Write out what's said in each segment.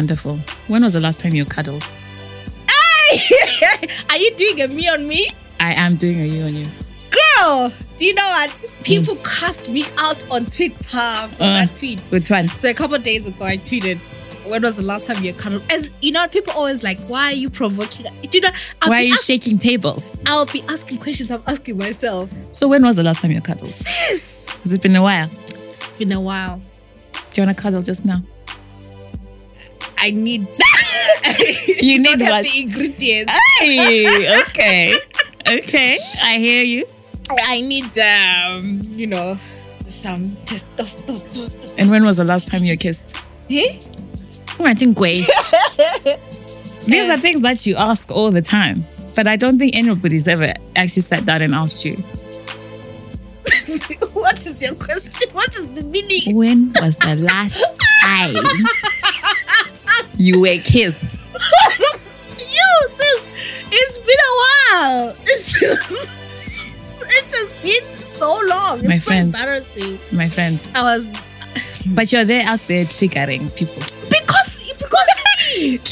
wonderful. When was the last time you cuddled? Hey! Are you doing a me on me? I am doing a you on you. Girl, do you know what? People cast me out on Twitter for Uh, that tweet. Which one? So a couple of days ago, I tweeted, when was the last time you cuddled? And you know, people always like, why are you provoking? Do you know, I'll, Why are you ask- shaking tables? I'll be asking questions I'm asking myself. So when was the last time you cuddled? Yes, Has it been a while? it's been a while. Do you want to cuddle just now? I need. You need what? the ingredients. Hey, okay. Okay, I hear you. I need, um, you know, some testosterone. And when was the last time you kissed? Eh? Imagine Gwe. These are things that you ask all the time. But I don't think anybody's ever actually sat down and asked you, what is your question? What is the meaning? when was the last time you were kissed? you, sis, it's been a while. It's, it has been so long. It's My so friends. embarrassing. My friends. I was But you're there out there triggering people. because because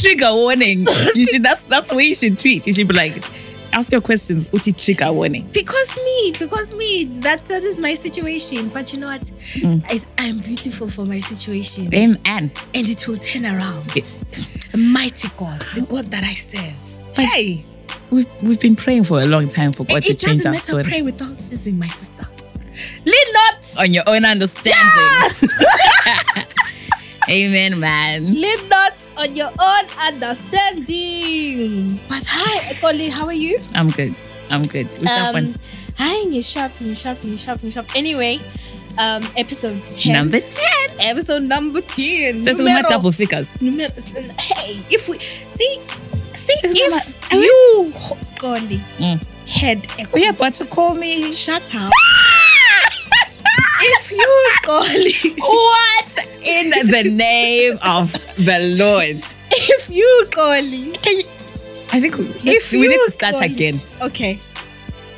Trigger warning. You should that's that's the way you should tweet. You should be like, ask your questions, uti trigger warning. because me because me that that is my situation. But you know what? Mm. I, I'm beautiful for my situation, Amen. and it will turn around. A mighty God, the God that I serve. But hey, We've we've been praying for a long time for God it, to it change our story. Pray without ceasing, my sister. Lean not. On your own understanding. Yes. Amen, man. Lean not on your own understanding. But hi, Colin, how are you? I'm good. I'm good. Shall Um, one. hi, you sharp, you sharp, you sharp, you sharp. Anyway, um, episode 10. Number 10. episode number 10. Says we have double figures. numero- Hey, if we see, see, Says if might- you, Colin, Mm. had a Oh, yeah, but to call me. shut up. If you, Colin, What in the name of the Lord? if you, Colin, I think we, If we need to start again. okay.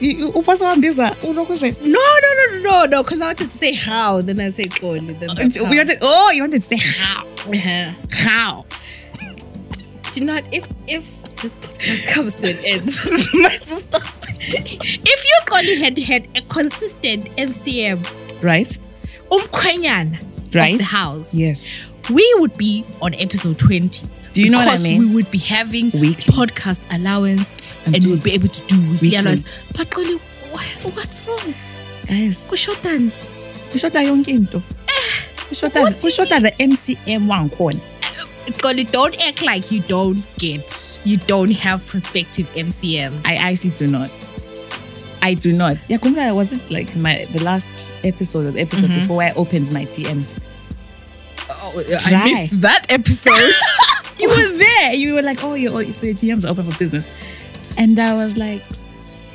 You- upasawambiza, unokuze- No, no, no, no, no, no, because I wanted to say how, then I said Colin. Then that's We wanted, oh, you wanted to say how? Uh-huh. How? Do not if if this podcast comes to an end, my sister. If you Colin had had a consistent MCM, Right? umkhwenyana Right? of the house, Yes. we would be on episode 20. Do you know what I mean? We would be having Weekly. podcast allowance And and, we'd be able to do weekly, Weekly. allowance. But wha- what's wrong? Guys, Kushotan. kushota yonke into. Eh, kushota you kushota the MCM one, wankhona. Colin, don't act like you don't get, you don't have prospective MCMs. I actually do not. I do not. Yeah, Kumra, was it like my the last episode or the episode Mm-hmm. before I opened my DMs? oh, Dry. I missed that episode. You were there. You were like, oh, your so your DMs are open for business, and I was like,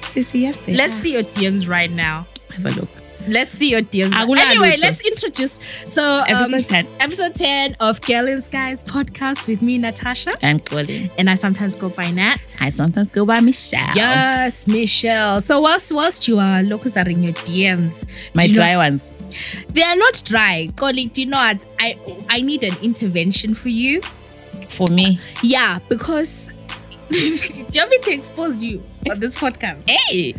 Sissy, yes, they Let's are. see your DMs right now. have a look. Let's see your DMs. Anyway, let's introduce. So, um, Episode 10. Episode 10 of Girl in Skies podcast with me, Natasha. And Colin. And I sometimes go by Nat. I sometimes go by Michelle. Yes, Michelle. So, whilst, whilst you are locals are in your DMs, My you know- dry ones. they are not dry. Colin, do you know what? I, I need an intervention for you. For me. Yeah, because. do you want me to expose you on this podcast? Hey.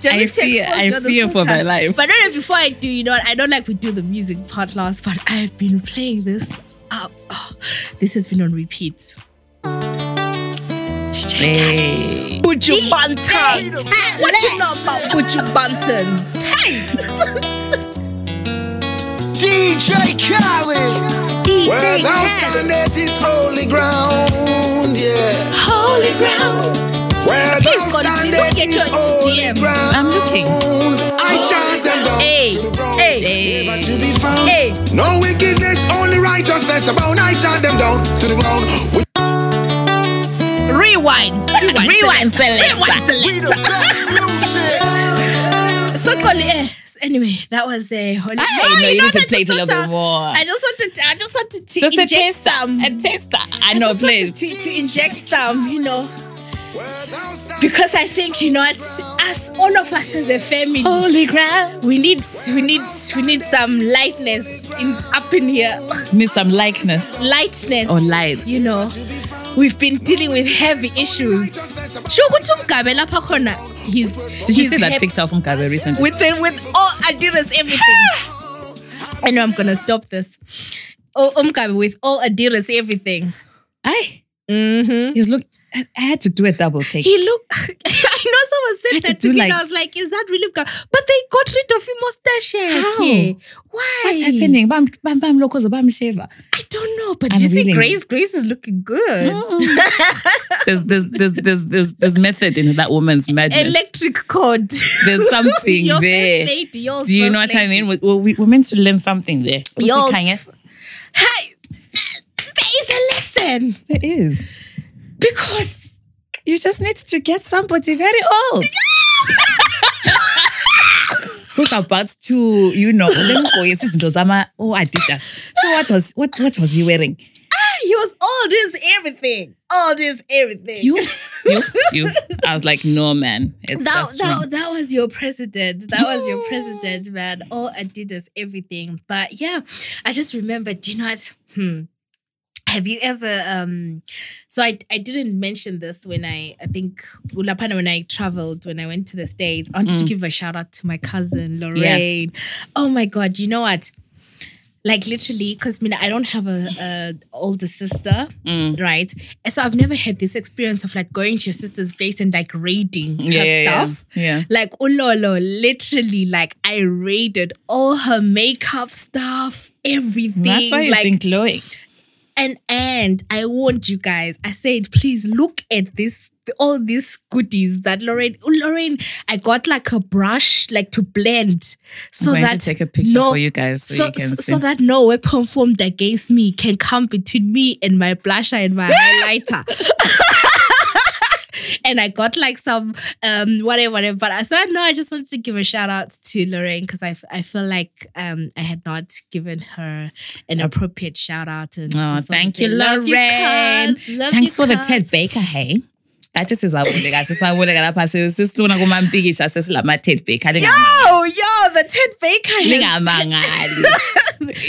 Do you I me fear- I you on this fear for my life. But no, no, before I do, you know? I don't like we do the music part last, but I've been playing this up. Oh, this has been on repeat. DJ Hey. Buju Banton. What you know about Buju Banton? DJ Khaled. Where thou standest is holy ground, yeah. Holy ground. Where Please, thou don't get is your holy DM. ground. I'm looking. I chant them down Hey, to the ground. hey, Hey. Never to be found. Hey. No wickedness, only righteousness abound. I chant them down to the ground. We, Rewind. Rewind. Rewind selector. Rewind we the best music. So, Colin, eh, anyway, that was a holy. Hey, no, you know need to I play it a just little want bit more. I just wanted, I just wanted to Just a inject taster. some. A taster. I I know, just please. to, to inject some, you know, because I think you know what, us all of us as a family, Holy ground. we need we need we need some lightness in up in here, Need some likeness lightness or lights. You know, we've been dealing with heavy issues. Ukuthi umgabe lapha khona, he's Did you see that picture of Mugabe recently? with the, with all Adidas everything? I know I'm gonna stop this. Oh, umgabe with all Adidas everything. Aye. Mm-hmm. He's look. I had to do a double take. He looked. I know someone said to that to, do me, like- and I was like, "Is that really?" But they got rid of his mustache. How? Why? What's happening? Bam, bam, bam, locals, bam, sheva. I don't know. But I'm you see. Grace, Grace is looking good. There's, there's, there's, there's, there's, there's method in that woman's madness. Electric cord. There's something Your there. lady, Do you know what I mean? We, we, we're meant to learn something there. Yours. Hey, there is a lesson There is. Because You just need to get somebody very old. Who's about to, you know, let me go. Yes, izinto zama- oh, Adidas. So what was what what was he wearing? he was all this everything, all this everything. You, you, you. I was like, no, man, it's that, just wrong. that, that was your president. That was your president, man. All Adidas, everything. But yeah, I just remembered, do you know what? Hmm. Have you ever um so I I didn't mention this when I I think Ulapana when I traveled when I went to the States. I wanted to give a shout out to my cousin Lorraine. Oh my god, you know what? Like literally, because I mean I don't have a, a older sister, right? And so I've never had this experience of like going to your sister's place and like raiding her Yeah, yeah, yeah. stuff. Yeah. Like Ulolo, literally, like I raided all her makeup stuff, everything. That's why you've like been glowing. And and I warned you guys. I said, please look at this, all these goodies that Lorraine, oh, Lorraine, I got like a brush, like to blend, so I'm going that to take a picture no- for you guys so, so, you can so, see. so that no weapon formed against me can come between me and my blusher and my highlighter. and I got like some um whatever, whatever. But I said no, I just wanted to give a shout out to Lorraine because I, I feel like um I had not given her an appropriate shout out. And Oh, just wanted to thank you, Lorraine. cuz, love Thanks you, for the. Ted Baker, hey. That is sisabuleka sisabuleka lapha sisifuna kumampikisha sesilama Ted Baker Yo, yo, the Ted Baker. lingamangali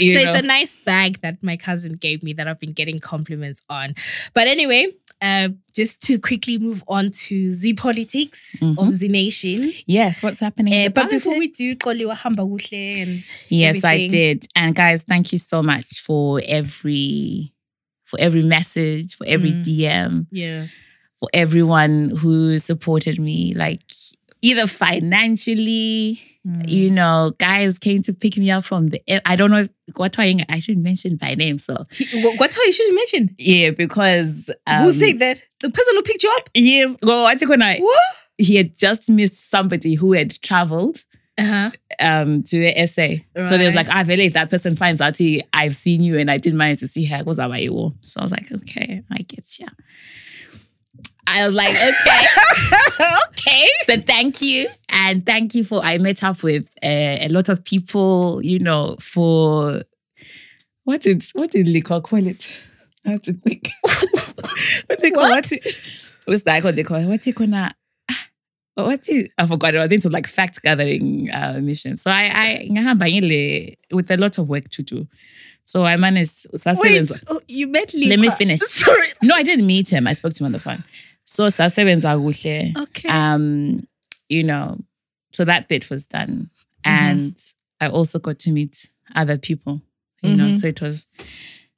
you so know. it's a nice bag that my cousin gave me that I've been getting compliments on. But anyway, uh, just to quickly move on to Z Politics of Z Nation. yes what's happening in Uh, but before we do, Koliwa Hamba Wuhle and Yes, I did. And guys, thank you so much for every for every message, for every Mm. DM, Yeah. for everyone who supported me, like either financially, Mm. you know, guys came to pick me up from the I don't know if what I shouldn't mention by name. So Wh- What's you should mention? yeah, because um, Who said that? The person who picked you up? yes, go what's it gonna What? he had just missed somebody who had traveled Uh-huh. um to a SA. So there's Right. like, ah, really, if that person finds out he, I've seen you and I didn't manage to see her, goes. So I was like, okay, I get you. I was like, okay, okay. So thank you. And thank you for, I met up with uh, a lot of people, you know, for, what did, what did Liquor call it? I have to think. what they call, what? What's that called? They call it, what's it called? Oh, What is, I forgot. I think it was like fact gathering uh, mission. So I, I with a lot of work to do. So I managed. Wait, oh, you met Liko. Let me finish. Sorry. No, I didn't meet him. I spoke to him on the phone. So sasebenza kuhle. Okay. Um, you know, so that bit was done, and I also got to meet other people. You know, so it was,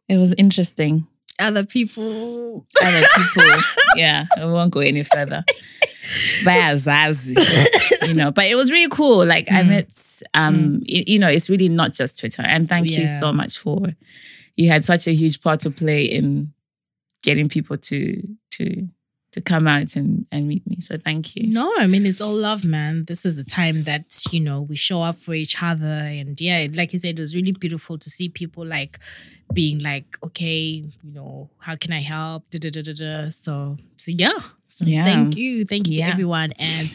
it was interesting. Other people. Other people, yeah. I won't go any further. Bayazazi, you know, but it was really cool. Like I met, um, y- you know, it's really not just Twitter. And thank you so much for you had such a huge part to play in getting people to to to come out and and meet me. So thank you. No, I mean it's all love, man. This is the time that you know we show up for each other, and yeah, like you said, it was really beautiful to see people like being like, okay, you know, how can I help? Da, da, da, da, da. So, so yeah, so Yeah. thank you, thank you Yeah. to everyone, and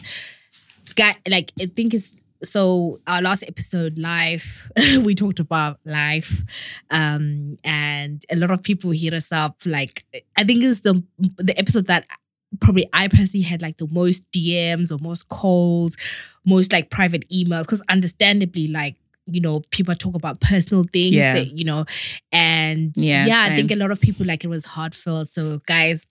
got, like I think it's so our last episode live we talked about life um and a lot of people hit us up like i think it's the the episode that probably I personally had like the most DMs or most calls, most like private emails because understandably like you know people talk about personal things Yeah. that you know and Yeah, yeah, I think a lot of people like it was heartfelt so guys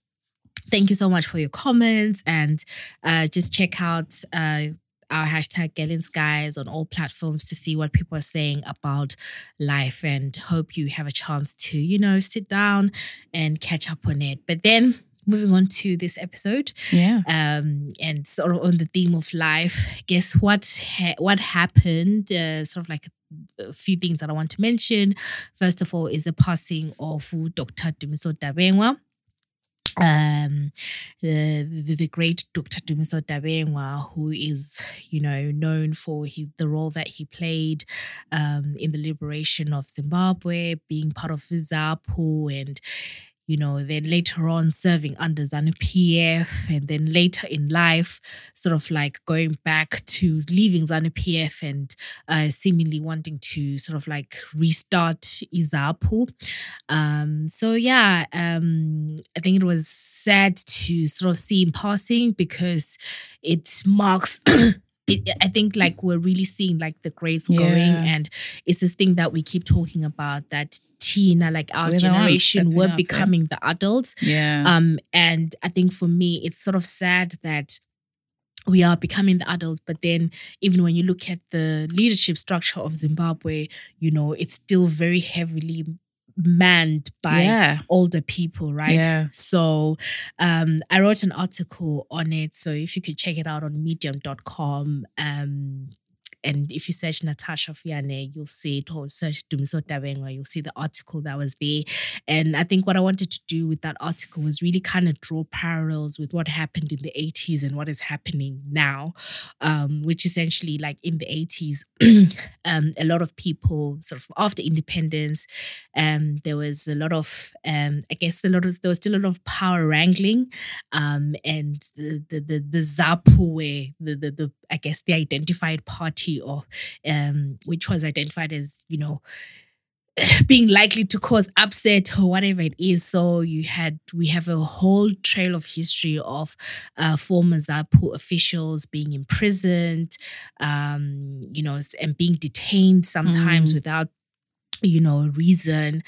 thank you so much for your comments and uh just check out uh our hashtag Girl in Skies on all platforms to see what people are saying about life and hope you have a chance to, you know, sit down and catch up on it. But then moving on to this episode, Yeah. um, and sort of on the theme of life, guess what? Ha- what happened? Uh, sort of like a, few things that I want to mention. First of all, is the passing of Dr. Dumiso Dabengwa. Um, the, the the great Dr. Dumiso Dabengwa, who is you know known for he, the role that he played um, in the liberation of Zimbabwe, being part of ZAPU and you know, then later on serving under ZANU PF, and then later in life, sort of like going back to leaving ZANU PF and uh, seemingly wanting to sort of like restart IZAPU. Um, so yeah, um, I think it was sad to sort of see him passing because it marks. It, I think like we're really seeing like the grades going, and it's this thing that we keep talking about that Tina, like our We're generation, we're up, yeah. becoming the adults. Yeah. Um, and I think for me, it's sort of sad that we are becoming the adults, but then even when you look at the leadership structure of Zimbabwe, you know, it's still very heavily manned by yeah. older people, right? Yeah. So um, I wrote an article on it. So if you could check it out on medium.com. Um, and if you search Natasha Fiane, you'll see it, or search Dumiso Dabengwa, you'll see the article that was there. And I think what I wanted to do with that article was really kind of draw parallels with what happened in the 80s and what is happening now, um, which essentially, like in the 80s, um, a lot of people, sort of after independence, um, there was a lot of, um, I guess, a lot of, there was still a lot of power wrangling, um, and the the the, the ZAPU way, the, the the I guess the identified party of, um, which was identified as you know being likely to cause upset or whatever it is. So you had we have a whole trail of history of uh, former ZAPU officials being imprisoned, um, you know, and being detained sometimes Mm. without you know reason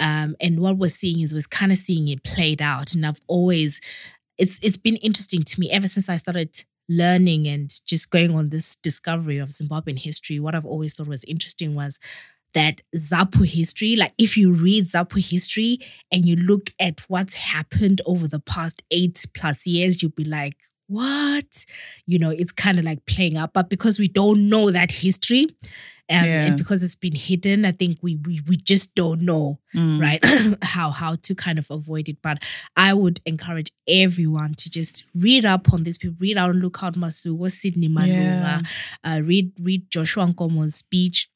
um and what we're seeing is we're kind of seeing it played out and i've always it's it's been interesting to me ever since i started learning and just going on this discovery of zimbabwean history what i've always thought was interesting was that Zapu history, like if you read Zapu history and you look at what's happened over the past eight plus years, you'll be like, what? You know, it's kind of like playing up. But because we don't know that history, um, Yeah. and because it's been hidden, I think we we we just don't know Mm. right how how to kind of avoid it. But i would encourage everyone to just read up on this people. Read out lookout Masuku sydney malunga uh, read read joshua nkomo's speech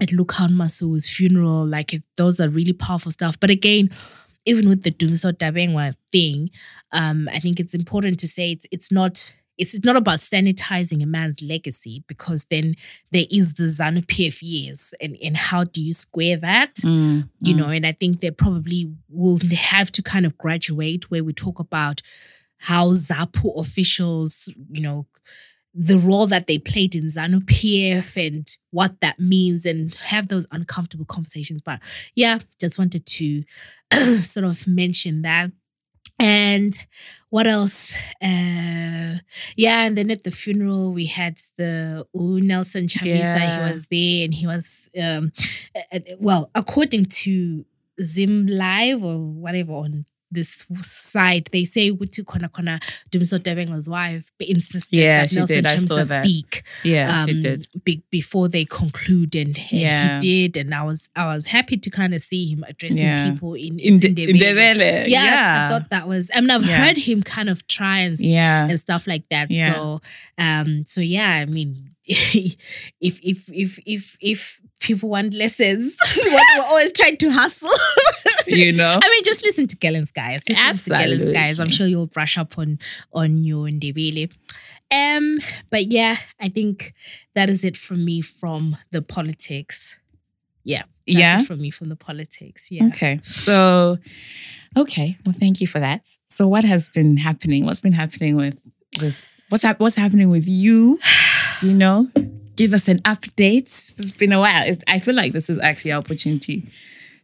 at lookout Masu's funeral. Like it, those are really powerful stuff. But again even with the Dumiso Dabengwa thing, um, I think it's important to say it's it's not it's not about sanitizing a man's legacy because then there is the ZANU PF years and, and how do you square that? Mm. you Mm. know and i think they probably will have to kind of graduate where we talk about how zapu officials you know the role that they played in zanu pf and what that means and have those uncomfortable conversations but yeah just wanted to sort of mention that and what else? Uh, yeah, and then at the funeral we had the U Nelson Chamisa. Yeah. He was there, and he was um, well, according to Zim Live or whatever on this side, they say Utu Kona Kona Dumiso Dabengwa's wife insisted Yeah, that she Nelson did. I saw Chamisa that. speak Yeah, she um, did. be- before they conclude, and, and Yeah. he did, and I was I was happy to kind of see him addressing Yeah. people in In in the yeah, Yeah. I thought that was. I mean, I've heard him kind of try and yeah. and stuff like that. Yeah. So, um, so yeah, I mean, if if if if if people want lessons, we're always trying to hustle. You know? I mean, just listen to Girl in Skies. Just listen to Girl in Skies. I'm sure you'll brush up on on your Ndebele. Um, but yeah, I think that is it from me from the politics. Yeah. That's Yeah? it from me from the politics. Yeah. Okay. So, okay. Well, thank you for that. So, what has been happening? What's been happening with, with what's hap- what's happening with you? You know, give us an update. It's been a while. It's, I feel like this is actually our opportunity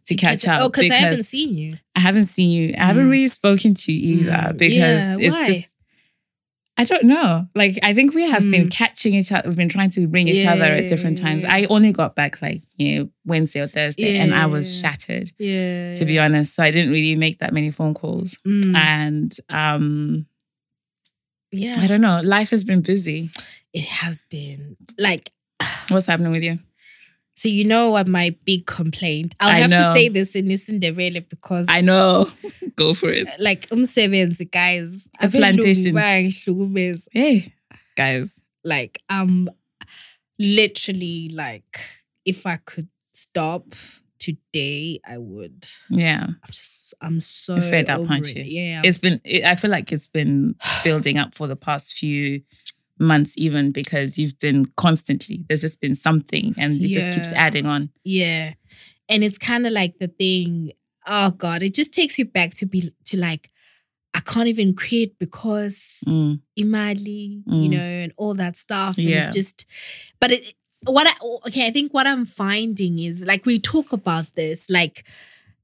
to, catch up Oh, because I haven't seen you. I haven't seen you. I haven't really spoken to you either Mm. because Yeah, it's why? just. I don't know. Like I think we have been Mm. catching each other. We've been trying to ring each other at different Yeah. times. I only got back like you know Wednesday or Thursday, and I was shattered Yeah. to be honest. So I didn't really make that many phone calls. Mm. And um, yeah. I don't know. Life has been busy. It has been like What's happening with you? So you know what my big complaint. I'll I have know. to say this in Isindebele because I know. Go for it. like um, umsebenzi guys. Abelungu plantation. Hey, guys. Like I'm literally like if I could stop today, I would. Yeah. I'm just I'm so You're fed up, aren't it. you? Yeah. I'm it's been it, i feel like it's been building up for the past few months even because you've been constantly there's just been something and it just keeps adding on Yeah. And it's kind of like the thing, oh God, it just takes you back to be to like, I can't even create because Mm, Imali, you Mm. know, and all that stuff. And Yeah. it's just but it what I okay, I think what I'm finding is like we talk about this, like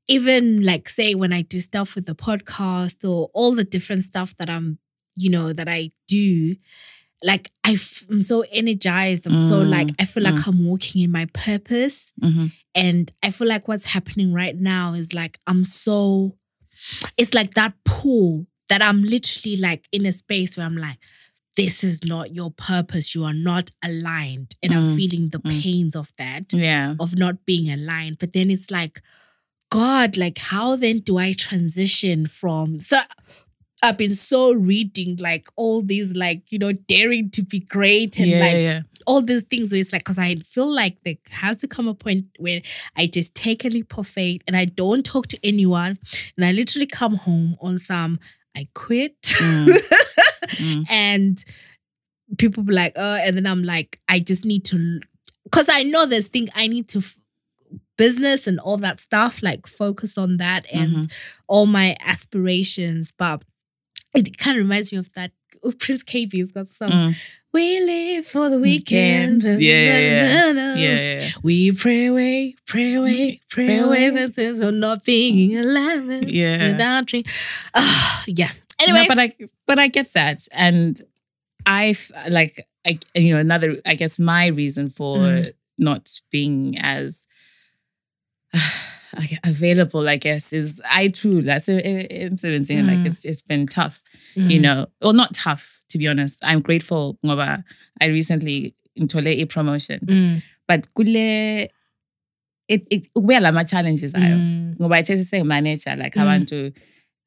even like say when I do stuff with the podcast or all the different stuff that I'm, you know, that I do, like I f- I'm so energized. I'm so Mm, like I feel like I'm walking in my purpose. mhm. And I feel like what's happening right now is like I'm so it's like that pull that I'm literally like in a space where I'm like, this is not your purpose. You are not aligned. And I'm Mm, feeling the mm. pains of that, yeah of not being aligned. But then it's like, God, like, how then do I transition from so I've been so reading like all these like, you know, daring to be great and yeah, like yeah, all these things where it's like because I feel like there has to come a point where I just take a leap of faith and I don't talk to anyone and I literally come home on some I quit Mm, mm. and people be like oh and then I'm like I just need to because I know this thing I need to business and all that stuff like focus on that and Mhm. all my aspirations but it kind of reminds me of that oh, Prince Kaybee's got some Mm. we live for the weekend. Yeah, yeah, yeah. yeah. We pray away, pray away, pray, Pray away the things of not being alive. Yeah. Without dream. Ah, yeah. Anyway. No, but I but I get that, and I've like I you know another I guess my reason for Mm. not being as like, available, I guess, is I too that's incident like Mm. it's it's been tough, you know, well not tough to be honest. I'm grateful, ngoba I recently into a promotion, Mm. but kule it it where are my challenges ayo Mm. ngoba ithe manager, like Mm. to,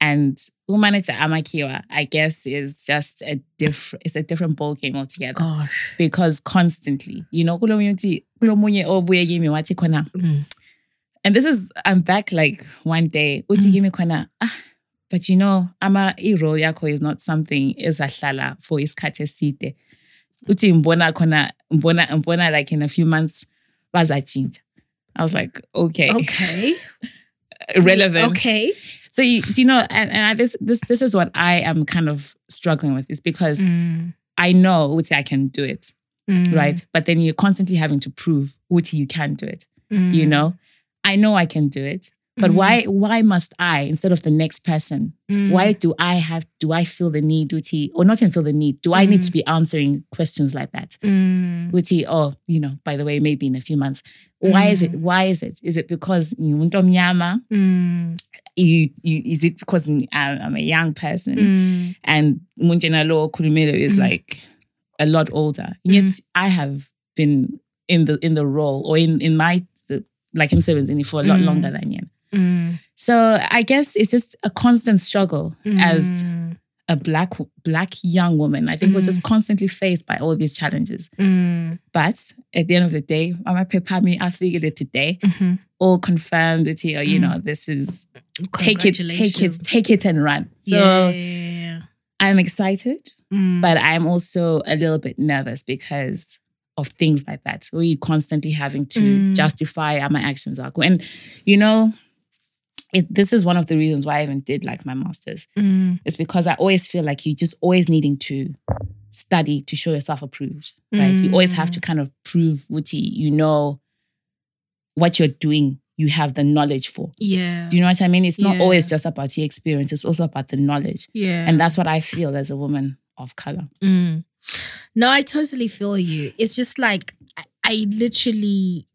and umanager amakiwa i guess is just a different it's a different ball game altogether Gosh. because constantly you know kulo munye uthi kulo munye obuye kimi wathi khona Mm. and this is i'm back like one day uthi Mm. kimi khona ah but you know ama i-role yakho is not something ezahlala for isikhathi eside uthi mbona khona mbona mbona like in a few months bazachinja i was like okay Okay. relevant Okay. So you, do you know? And, and I, this this this is what I am kind of struggling with is because Mm. I know Uti I can do it, Mm. right? But then you're constantly having to prove Uti you can do it. Mm. You know, I know I can do it, but Mm. why why must I instead of the next person? Mm. Why do I have? Do I feel the need, Uti, or not even feel the need? Do I need Mm. to be answering questions like that? Mm. Uti, oh, you know, by the way, maybe in a few months. Why is it? Why is it? Is it because you mnyama? Mm. You, you is it because I'm I'm a young person? Mm. and Munjenalo Kurumelo is Mm. like a lot older. Yet I have been in the in the role or in in my the, like him seventeen for a lot Mm. longer than Yen. Mm. So I guess it's just a constant struggle as Mm. a black black young woman. I think we're just constantly faced by all these challenges. Mm. But at the end of the day, I'm a pepami, I figured it today. Mhm. All confirmed with you, you know, this is take it, take it, take it and run. So yeah. I'm excited. Mm. but I'm also a little bit nervous because of things like that, you're constantly having to Mm. justify how my actions are. And you know, it, this is one of the reasons why I even did like my masters. Mm. It's because I always feel like you just always needing to study to show yourself approved. Right. You always have to kind of prove Wuti, you know what you're doing, you have the knowledge for. Yeah. Do you know what I mean? It's not Yeah. always just about your experience, it's also about the knowledge. yeah. And that's what I feel as a woman of color. Mm. No, I totally feel you. It's just like I literally,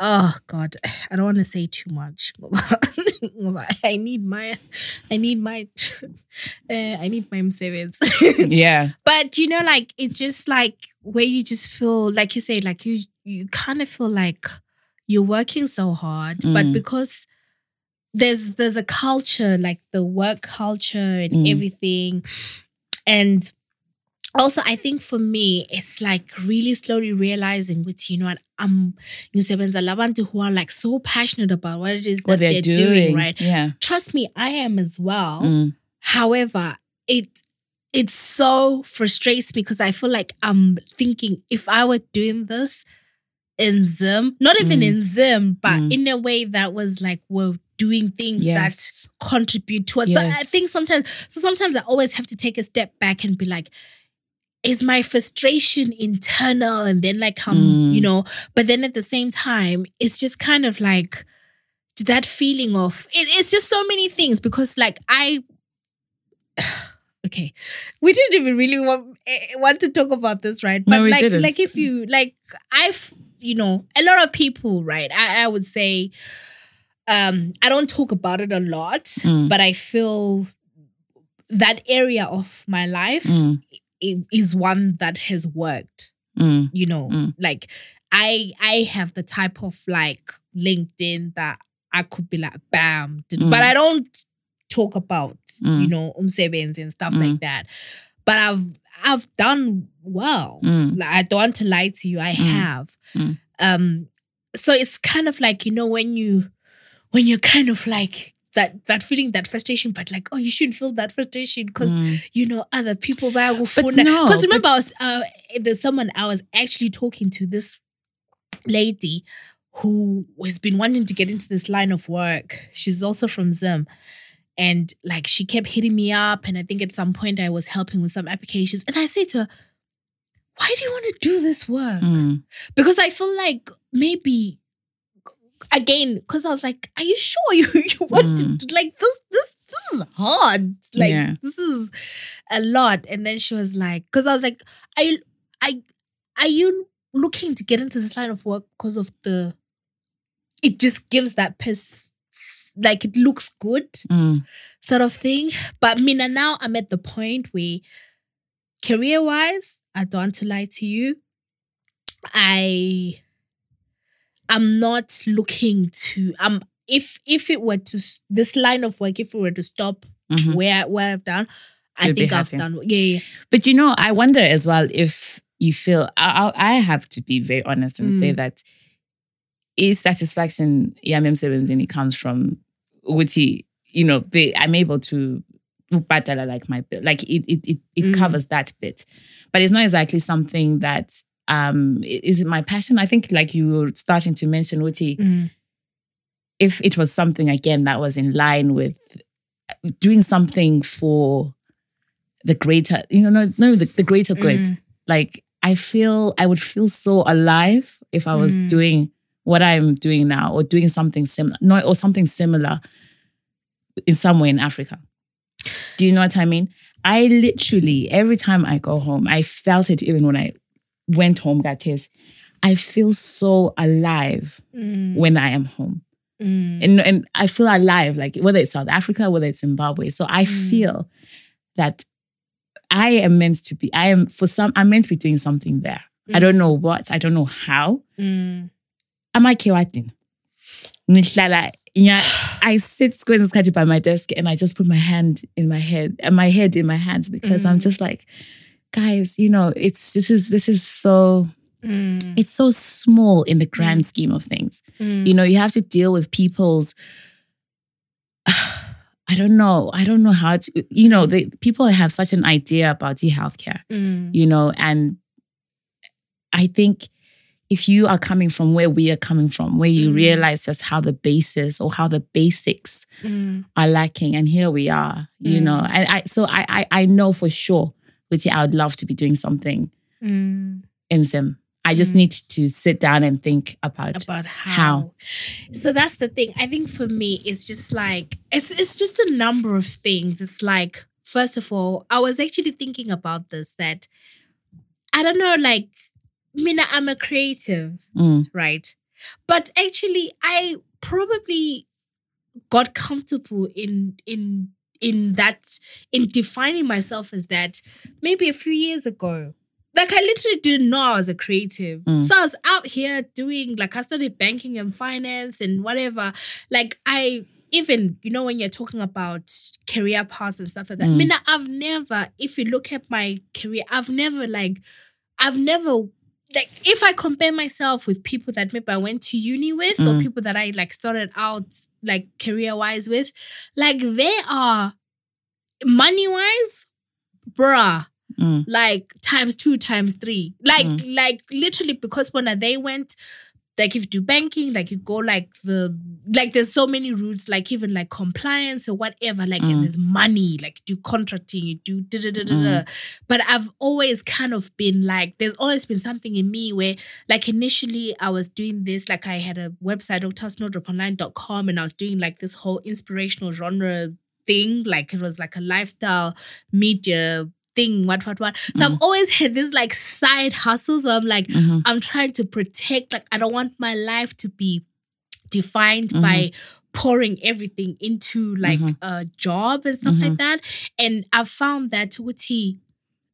oh God, I don't want to say too much. I need my, I need my, uh, I need my sevens. Yeah. but you know, like it's just like where you just feel, like you say, like you, you kind of feel like you're working so hard, but Mm. because there's there's a culture like the work culture and Mm. everything and also i think for me it's like really slowly realizing with you know what i'm ngisebenza labantu who are like so passionate about what it is that they're, they're, doing. doing. right Yeah. trust me i am as well Mm. however it it so frustrates me because i feel like i'm thinking if i were doing this in zim not even Mm. in zim but Mm. in a way that was like we're doing things Yes. that contribute towards so i think sometimes so sometimes i always have to take a step back and be like is my frustration internal and then like um Mm. you know but then at the same time it's just kind of like that feeling of it, it's just so many things because like i okay we didn't even really want, eh, want to talk about this right but No, we like didn't. like if you like i've you know a lot of people right i, I would say um i don't talk about it a lot Mm. but i feel that area of my life Mm. Is one that has worked Mm. you know Mm. like i i have the type of like linkedin that i could be like bam did- Mm. but i don't talk about Mm. you know umsebenzi and stuff Mm. like that but i've i've done well Mm. like, i don't want to lie to you i have Mm. um so it's kind of like you know when you when you're kind of like that that feeling that frustration but like oh you shouldn't feel that frustration because Mm. you know other people buy no, because remember I was uh, there's someone I was actually talking to this lady who has been wanting to get into this line of work. She's also from Zim. And like she kept hitting me up. And I think at some point I was helping with some applications. And I say to her, why do you want to do this work? Mm. Because I feel like maybe again, because I was like, are you sure you, you want to like this this this is hard. Like Yeah. this is a lot. And then she was like, because I was like, are you I are you looking to get into this line of work because of the it just gives that piss like it looks good Mm. sort of thing. But Mina, now I'm at the point where career wise, I don't want to lie to you. I I'm not looking to um if if it were to this line of work, if it were to stop Mhm. where where I've done, I think I've done yeah, yeah. But you know, I wonder as well if you feel. I, I have to be very honest and say Mm. that is satisfaction. Yeah, mem it comes from Uti. You know, they, I'm able to like my bill. Like it it it, it Mm. covers that bit, but it's not exactly something that um is it my passion. I think like you were starting to mention Uti. Mm. if it was something again that was in line with doing something for the greater, you know, no, no, the, the greater good. Mm. Like I feel I would feel so alive if I was Mm. doing what I'm doing now or doing something similar, no, or something similar in somewhere in Africa. Do you know what I mean? I literally every time I go home, I felt it even when I went home, Gates. I feel so alive Mm. when I am home Mm. and and I feel alive, like whether it's South Africa, whether it's Zimbabwe. So I Mm. feel that I am meant to be. I am for some. I'm meant to be doing something there. I don't know what. I don't know how. Mm. Am I kewatin? Yeah, I sit square and by my desk and I just put my hand in my head and my head in my hands because I'm Mm. just like, guys, you know, it's this is this is so Mm. it's so small in the grand scheme of things. Mm. You know, you have to deal with people's. I don't know. I don't know how to. You know, the people have such an idea about e healthcare. Mm. You know, and I think if you are coming from where we are coming from, where you realize just how the basis or how the basics Mm. are lacking, and here we are, you know. And I so I I, I know for sure, which I would love to be doing something Mm. in Zim. I just need to sit down and think about, about how. how. So that's the thing. I think for me, it's just like it's it's just a number of things. It's like first of all, I was actually thinking about this that I don't know, like Mina, I'm a creative, Mm, right? But actually, I probably got comfortable in in in that in defining myself as that maybe a few years ago. Like I literally didn't know I was a creative. Mm. So I was out here doing like I studied banking and finance and whatever. Like I even, you know, when you're talking about career paths and stuff like that. I Mm. mean, I've never, if you look at my career, I've never like, I've never like if I compare myself with people that maybe I went to uni with or Mm. people that I like started out like career wise with, like they are money wise, bruh, mm, like times two, times three. Like, Mm. like literally because when they went, like if you do banking, like you go like the like there's so many routes, like even like compliance or whatever, like Mm. and there's money, like do contracting, you do da da da da da. But I've always kind of been like, there's always been something in me where like initially I was doing this, like I had a website, doctorsnowdroponline.com, and I was doing like this whole inspirational genre thing. Like it was like a lifestyle media thing, what, what, what. So I've always had this like side hustles where I'm like, mhm, I'm trying to protect, like, I don't want my life to be defined by pouring everything into like Mhm. a job and stuff like that. And I've found that Uti,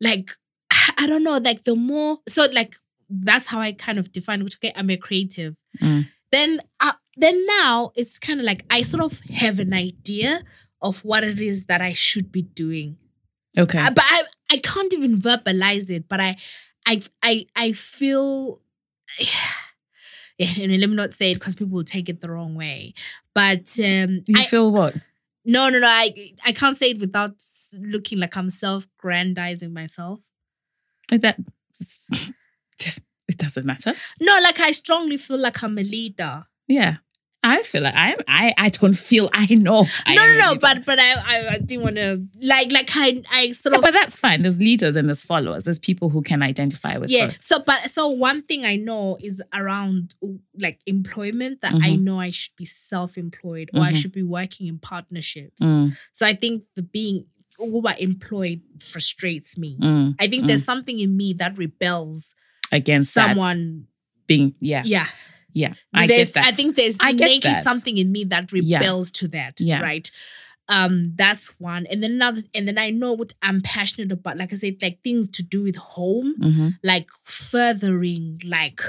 like, I don't know, like the more, so like, that's how I kind of define it. Okay, I'm a creative. Mm. Then, uh, then now it's kind of like I sort of have an idea of what it is that I should be doing. Okay. Uh, but I, I can't even verbalize it. But I, I, I, I feel. Yeah, and let me not say it because people will take it the wrong way. But um, you I, feel what? no, no, no. I, I can't say it without looking like I'm self-grandizing myself. Like that. Just, just it doesn't matter. No, like I strongly feel like I'm a leader. Yeah. I feel like I. I I don't feel. I know. I no, no, no. But but I I, I do want to like like I I sort Yeah, of but that's fine. There's leaders and there's followers. There's people who can identify with yeah both. so but so one thing i know is around like employment that i Mhm. know i should be self-employed or i Mhm. should be working in partnerships Mm, so i think the being uber employed frustrates me mm, i think there's something in me that rebels against that someone being yeah yeah yeah. I there's, get that. i think there's I innately that. something in me that Yeah. rebels to that Yeah. right um that's one and then another and then i know what i'm passionate about like i said like things to do with home Mhm, like furthering like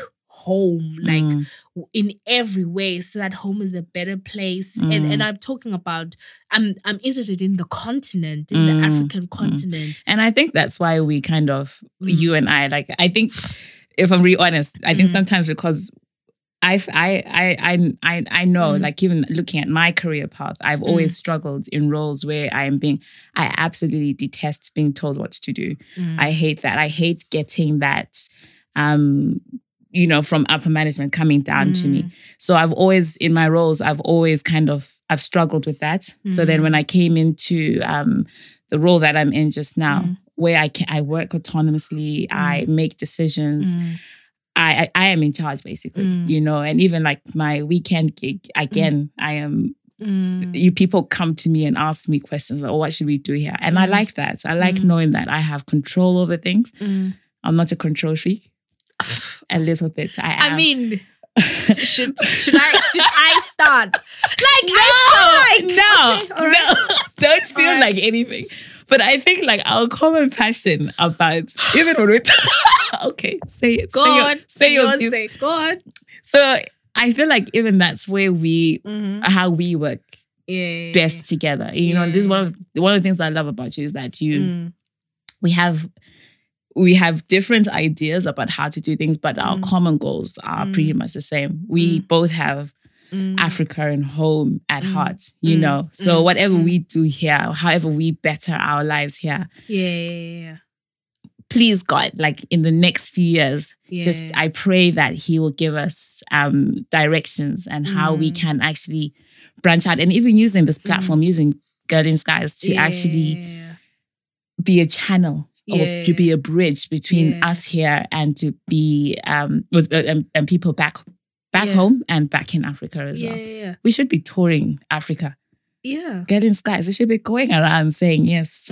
home like mm, in every way so that home is a better place and Mm. and i'm talking about i'm i'm interested in the continent in the Mm, african continent And I think that's why we kind of Mm. you and I like. I think if I'm really honest, I think Mm. sometimes because. I, I, I, I, I know, Mm. like even looking at my career path, I've always struggled in roles where I am being, I absolutely detest being told what to do. Mm. I hate that. I hate getting that, um, you know, from upper management coming down to me. So I've always, in my roles, I've always kind of, I've struggled with that. So then when I came into um, the role that I'm in just now, where I can, I work autonomously, I make decisions. Mm. I, I I am in charge basically, Mm. you know, and even like my weekend gig, again, I am Mm. you people come to me and ask me questions like, oh, what should we do here? And I Mm. like that. I like knowing that I have control over things. Mm. I'm not a control freak. a little bit. I. I mean, should should I should I start? Like no, I feel like no, Okay, right. no. Don't feel right. like anything. But I think like our common passion about even when we okay, say it. Go say your, say your say, go on. So I feel like even that's where we Mm-hmm. how we work Yeah, best together. You know, this is one of one of the things that I love about you is that you Mm. we have we have different ideas about how to do things, but our Mm. common goals are pretty much the same. We both have Mm. Africa and home at Mm. heart, you Mm. know. So Mm. whatever Mm. we do here, however we better our lives here, Yeah, yeah, yeah. please God, like in the next few years, just I pray that He will give us um, directions and how we Mm. can actually branch out and even using this platform, using Girl in Skies to actually be a channel or to be a bridge between Yeah. us here and to be um with uh, and, and people back back Yeah. home and back in Africa as Yeah, well. yeah, We should be touring Africa. yeah. Girl in Skies. We should be going around saying yes.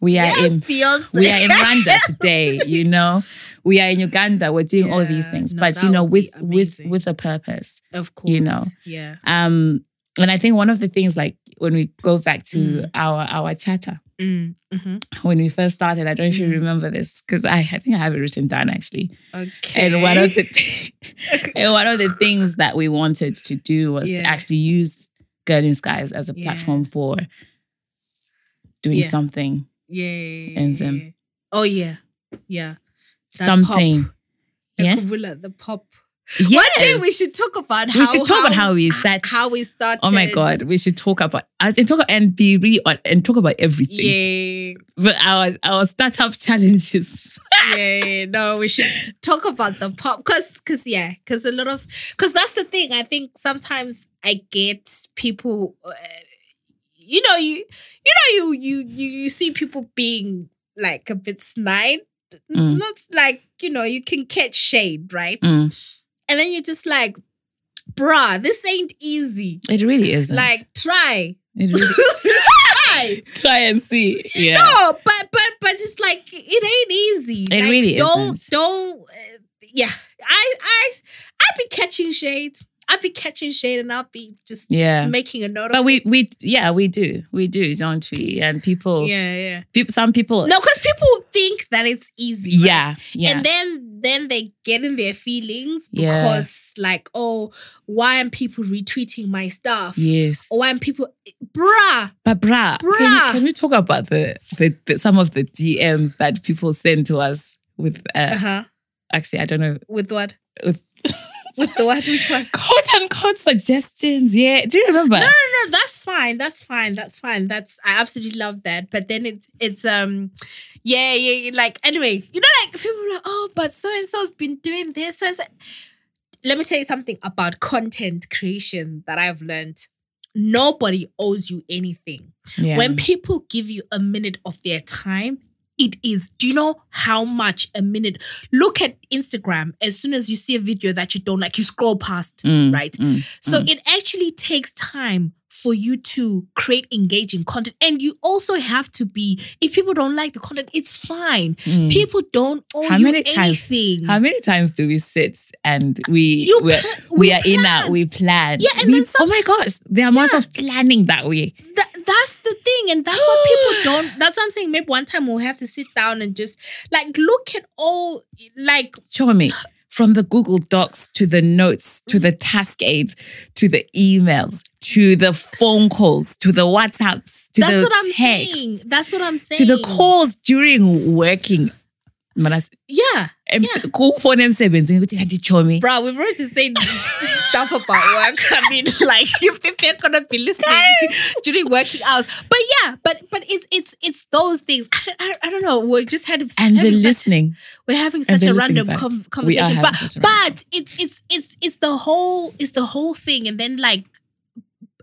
We are Yes, in Beyonce. we are in Rwanda today, you know. We are in Uganda. We're doing all these things. no, but you know, with with with a purpose. of course. you know. Yeah. Um and I think one of the things like when we go back to Mm. our our chatter, Mm, mhm. when we first started, I don't know if you Mm. remember this, because I, I think I have it written down actually. Okay. And one of the and one of the things that we wanted to do was Yeah. to actually use Girl in Skies as a Yeah. platform for doing Yeah. something, yeah. and yeah. Oh yeah. Yeah. That something. Pop. Yeah. The pop. Yes. One day we should talk about how We should talk about how we sat- how we started. Oh my god, we should talk about and talk and be really on and talk about everything. Yeah, But our our startup challenges. yeah. No, we should talk about the pop because because yeah, because a lot of because that's the thing. I think sometimes I get people. Uh, you know, you you know you you you you see people being like a bit snide. Mm. Not like you know you can catch shade, right? Mm. And then you're just like, bruh, this ain't easy. It really isn't. Like, try. it really try. try and see. Yeah. No, but but but it's like it ain't easy. It like, really don't isn't. don't. Uh, yeah, I I I be catching shade. I be catching shade, and I'll be just Yeah. making a note. But of we it. we yeah we do we do don't we and people yeah yeah people some people no, because people think that it's easy. right? yeah yeah And then then they get in their feelings Yeah. because like oh why aren't people retweeting my stuff? yes Or why aren't people bruh but Can, Bruh. we, can we talk about the, the, the some of the DMs that people send to us with uh, uh-huh actually I don't know with what with with the what which one? quote unquote suggestions yeah do you remember No, no, no. That's fine. That's fine. That's fine. That's I absolutely love that. But then it's it's um, yeah, yeah. Like anyway, you know, like people are like, oh, but so and so's been doing this. So so. Let me tell you something about content creation that I've learned. Nobody owes you anything. yeah When people give you a minute of their time, it is. Do you know how much a minute? Look at Instagram. As soon as you see a video that you don't like, you scroll past, Mm, right? mm, So it actually takes time for you to create engaging content. And you also have to be, if people don't like the content, it's fine. mm. People don't owe How many times- anything. How many times do we sit and we pla- we, are in our plan. we plan? Yeah, and we, then oh my gosh, the amount of planning that we That, that's the thing, and that's what people don't. That's what I'm saying. Maybe one time we'll have to sit down and just like look at all like show me from the Google Docs to the notes to the task aids to the emails to the phone calls to the WhatsApps to that's the what I'm texts saying. That's what I'm saying. to the calls during working. Yeah, kufona emsebenzini ukuthi kanti chomi bro, we've already said stuff about work. I mean, like if, they're gonna be listening during working hours, but yeah, but but it's it's it's those things. I, I, I don't know. We're just had and having the such- listening. we're having such a random com- conversation but random but it's it's it's it's the whole it's the whole thing and then like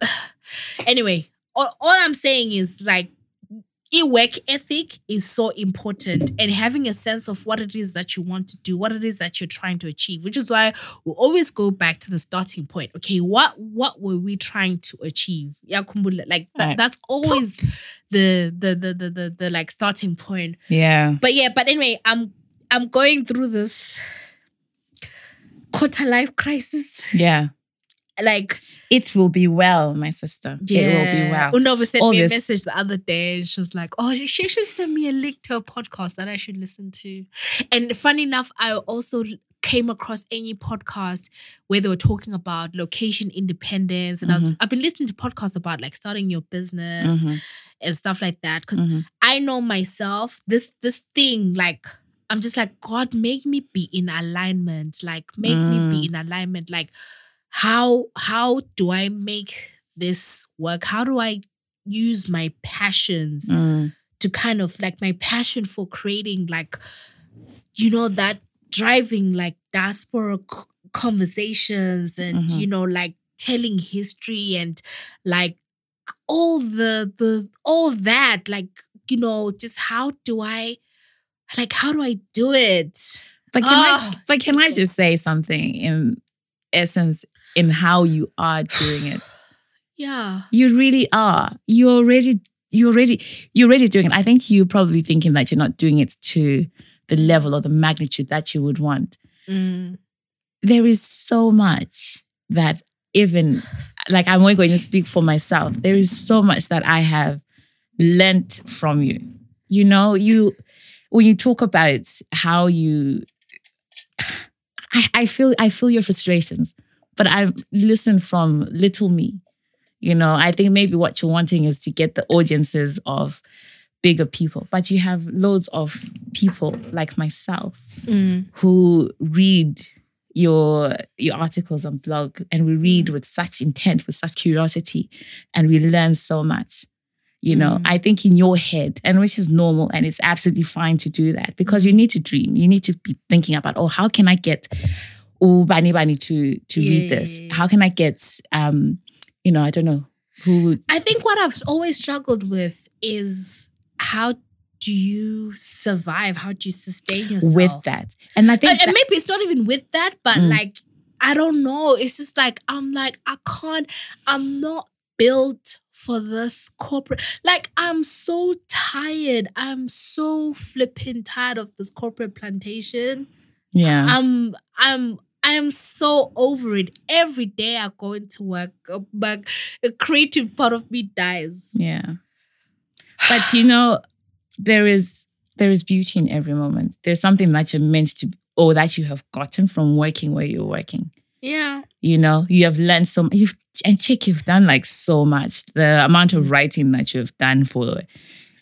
anyway all, all i'm saying is like work ethic is so important and having a sense of what it is that you want to do what it is that you're trying to achieve which is why we always go back to the starting point okay what what were we trying to achieve Yakumbula, like that, that's always the the, the the the the like starting point Yeah. but yeah, but anyway, I'm I'm going through this quarter life crisis. Yeah. Like, It will be well, my sister. yeah, It will be well. Unova sent All me this- a message the other day, and she was like, "Oh, she actually sent me a link to a podcast that I should listen to." And funny enough, I also came across any podcast where they were talking about location independence, and I was I've been listening to podcasts about like starting your business Mhm. and stuff like that because Mhm. I know myself this this thing like I'm just like God make me be in alignment like make me Mm. be in alignment like how how do I make this work how do I use my passions Mm. to kind of like my passion for creating like you know that driving like diaspora c- conversations and Mhm. you know like telling history and like all the the all that like you know just how do i like how do i do it But can I Ah, but can I just say something in essence in how you are doing it? yeah You really are. You're already you're already you're already doing it. I think you're probably thinking that you're not doing it to the level or the magnitude that you would want. Mm. There is so much that even like I'm only going to speak for myself. There is so much that I have learnt from you. You know, you when you talk about how you I, I feel I feel your frustrations, but I listen from little me. You know, I think maybe what you're wanting is to get the audiences of bigger people, but you have loads of people like myself Mm. who read your your articles on blog and we read with such intent, with such curiosity, and we learn so much. You know, I think in your head, and which is normal, and it's absolutely fine to do that because you need to dream. You need to be thinking about, oh, how can I get oh Bani Bani to to read this? yeah, yeah. How can I get um, you know, I don't know who would I think what I've always struggled with is how do you survive? How do you sustain yourself with that. And I think And, and that- maybe it's not even with that, but Mm. like I don't know. It's just like I'm like I can't. I'm not built for this corporate. Like I'm so tired. I'm so flipping tired of this corporate plantation. Yeah. I'm I'm I am so over it. Every day I go into work, uh, but a creative part of me dies. Yeah. But you know, there is there is beauty in every moment. There's something that you're meant to or that you have gotten from working where you're working. Yeah. You know, you have learned so much. You've and check, you've done like so much. The amount of writing that you have done for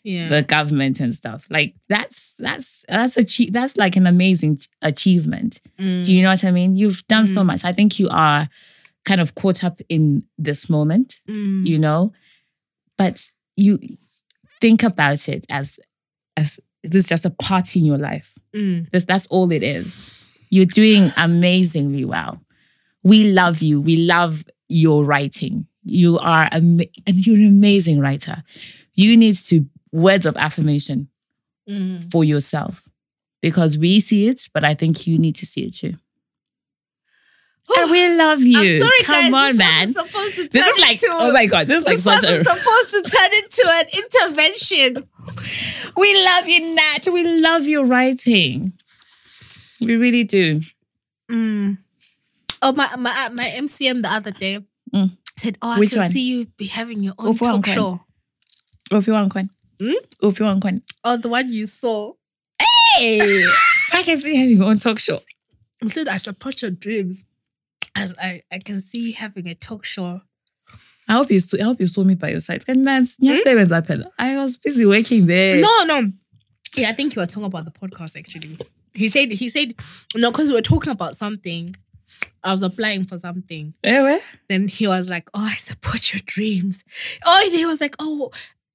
Yeah. the government and stuff. Like that's that's that's a that's like an amazing achievement. Mm. Do you know what I mean? You've done so much. I think you are kind of caught up in this moment Mm. you know but you think about it as as this is just a part in your life Mm. this that's all it is you're doing amazingly well we love you we love your writing you are ama- and you're an amazing writer you need to words of affirmation Mm. for yourself because we see it but i think you need to see it too and we love you I'm sorry, come guys. on this man supposed to this is like into, oh my god this is like this such a supposed to turn into an intervention. We love you, Nat. We love your writing. We really do. Mm. Oh my my my MCM the other day Mm. said, "Oh, I Which can one? see you be having your own talk show." Opi Wankwan. Hmm? Wankwan. Oh, the one you saw. Hey, I can see having your own talk show. He said, "I support your dreams." As I, I can see you having a talk show. I hope you. I hope you saw me by your side. And that's nyasebenza phela. I was busy working there. No, no. Yeah, I think he was talking about the podcast actually. He said he said no, because we were talking about something. I was applying for something. Eh, where? Then he was like, Oh, I support your dreams. Oh, he was like, Oh,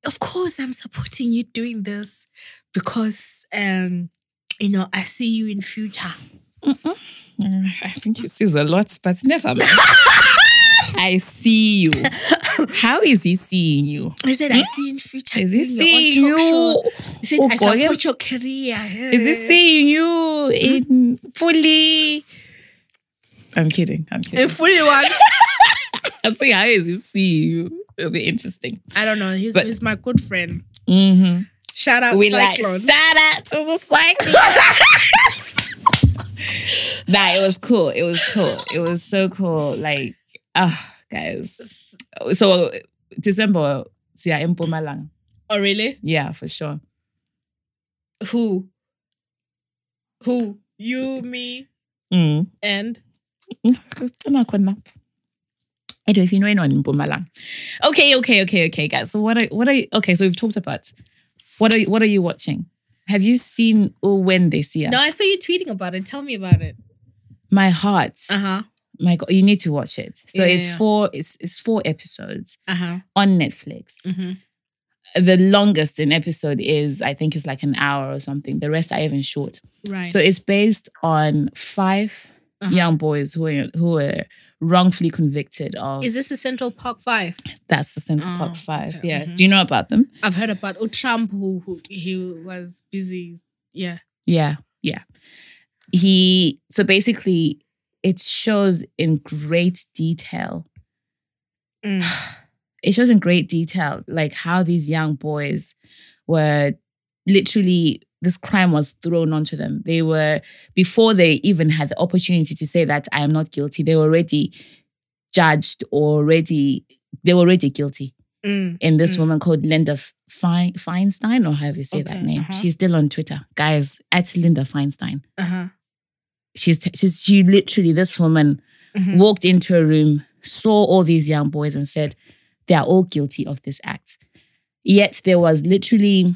of course I'm supporting you doing this because um, you know, I see you in future. Mm, I think he sees a lot, but never mind. I see you. How is he seeing you? He said, I see you in future. Hmm? Is he seeing you? show." He said, Oh, I support your career. Is he seeing you in fully? I'm kidding. I'm kidding. in fully one? I'm saying, how is he seeing you? It'll be interesting. I don't know. He's, But- he's my good friend. Mm-hmm. Shout out We like shout out to the cyclone. nah, it was cool. It was cool. It was so cool. Like, ah, guys. So December, yeah, in Mpumalanga. oh, really? Yeah, for sure. Who? Who? You, me, Mm. and Anyway, if you know anyone in Mpumalanga. Okay, okay, okay, okay, guys. So what are what are okay? So we've talked about what are you, what are you watching? Have you seen Oh When They See Us? no, I saw you tweeting about it. Tell me about it. My heart. Uh huh. My God, you need to watch it. So Yeah, it's yeah. four. It's it's four episodes Uh huh. on Netflix. Mm-hmm. the longest an episode is, I think, is like an hour or something. The rest are even short. Right. So it's based on 5 Uh-huh. young boys who were who were wrongfully convicted of. is this the Central Park Five? that's the Central Oh, Park Five. okay. Yeah. Mhm. Do you know about them? I've heard about oh, Trump who, who he was busy. Yeah. Yeah, yeah. He so basically it shows in great detail. Mm. It shows in great detail like how these young boys were literally this crime was thrown onto them. They were before they even had the opportunity to say that I am not guilty, they were already judged or already they were already guilty. Mm. In this Mm. woman called Linda Fein, Feinstein, or however you say that name. uh-huh. She's still on Twitter. Guys, at Linda Feinstein Uh-huh. she's, she's she literally this woman Mhm. walked into a room saw all these young boys and said they are all guilty of this act yet there was literally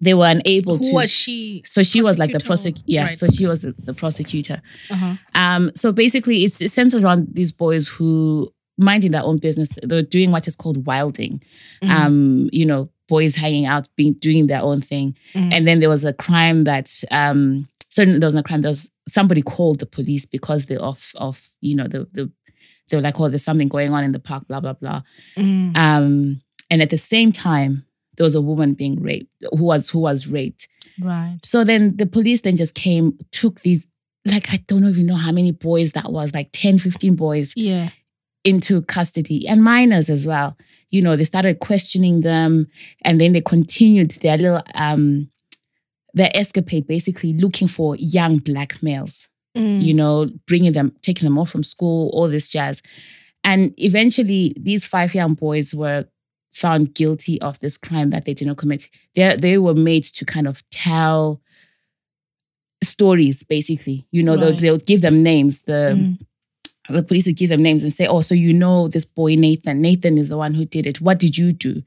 they were unable Who to was she? so she was like the prosecutor? yeah Right. so she was the, the prosecutor Uh-huh. um so basically it's it centers around these boys who minding their own business they're doing what is called wilding Mm-hmm. um you know boys hanging out being doing their own thing Mhm. and then there was a crime that um certainly there was no crime there was somebody called the police because they of of you know the the they were like oh there's something going on in the park blah blah blah Mm. um and at the same time there was a woman being raped who was who was raped Right. so then the police then just came took these like i don't even know how many boys that was like 10 15 boys Yeah. into custody and minors as well. You know, they started questioning them and then they continued their little um their escapade basically looking for young black males, Mm. you know, bringing them, taking them off from school, all this jazz. And eventually these five young boys were found guilty of this crime that they did not commit. They they were made to kind of tell stories basically. You know, they'll, they'll give them names. The Mm. the police would give them names and say, Oh, so you know this boy Nathan. Nathan is the one who did it. What did you do?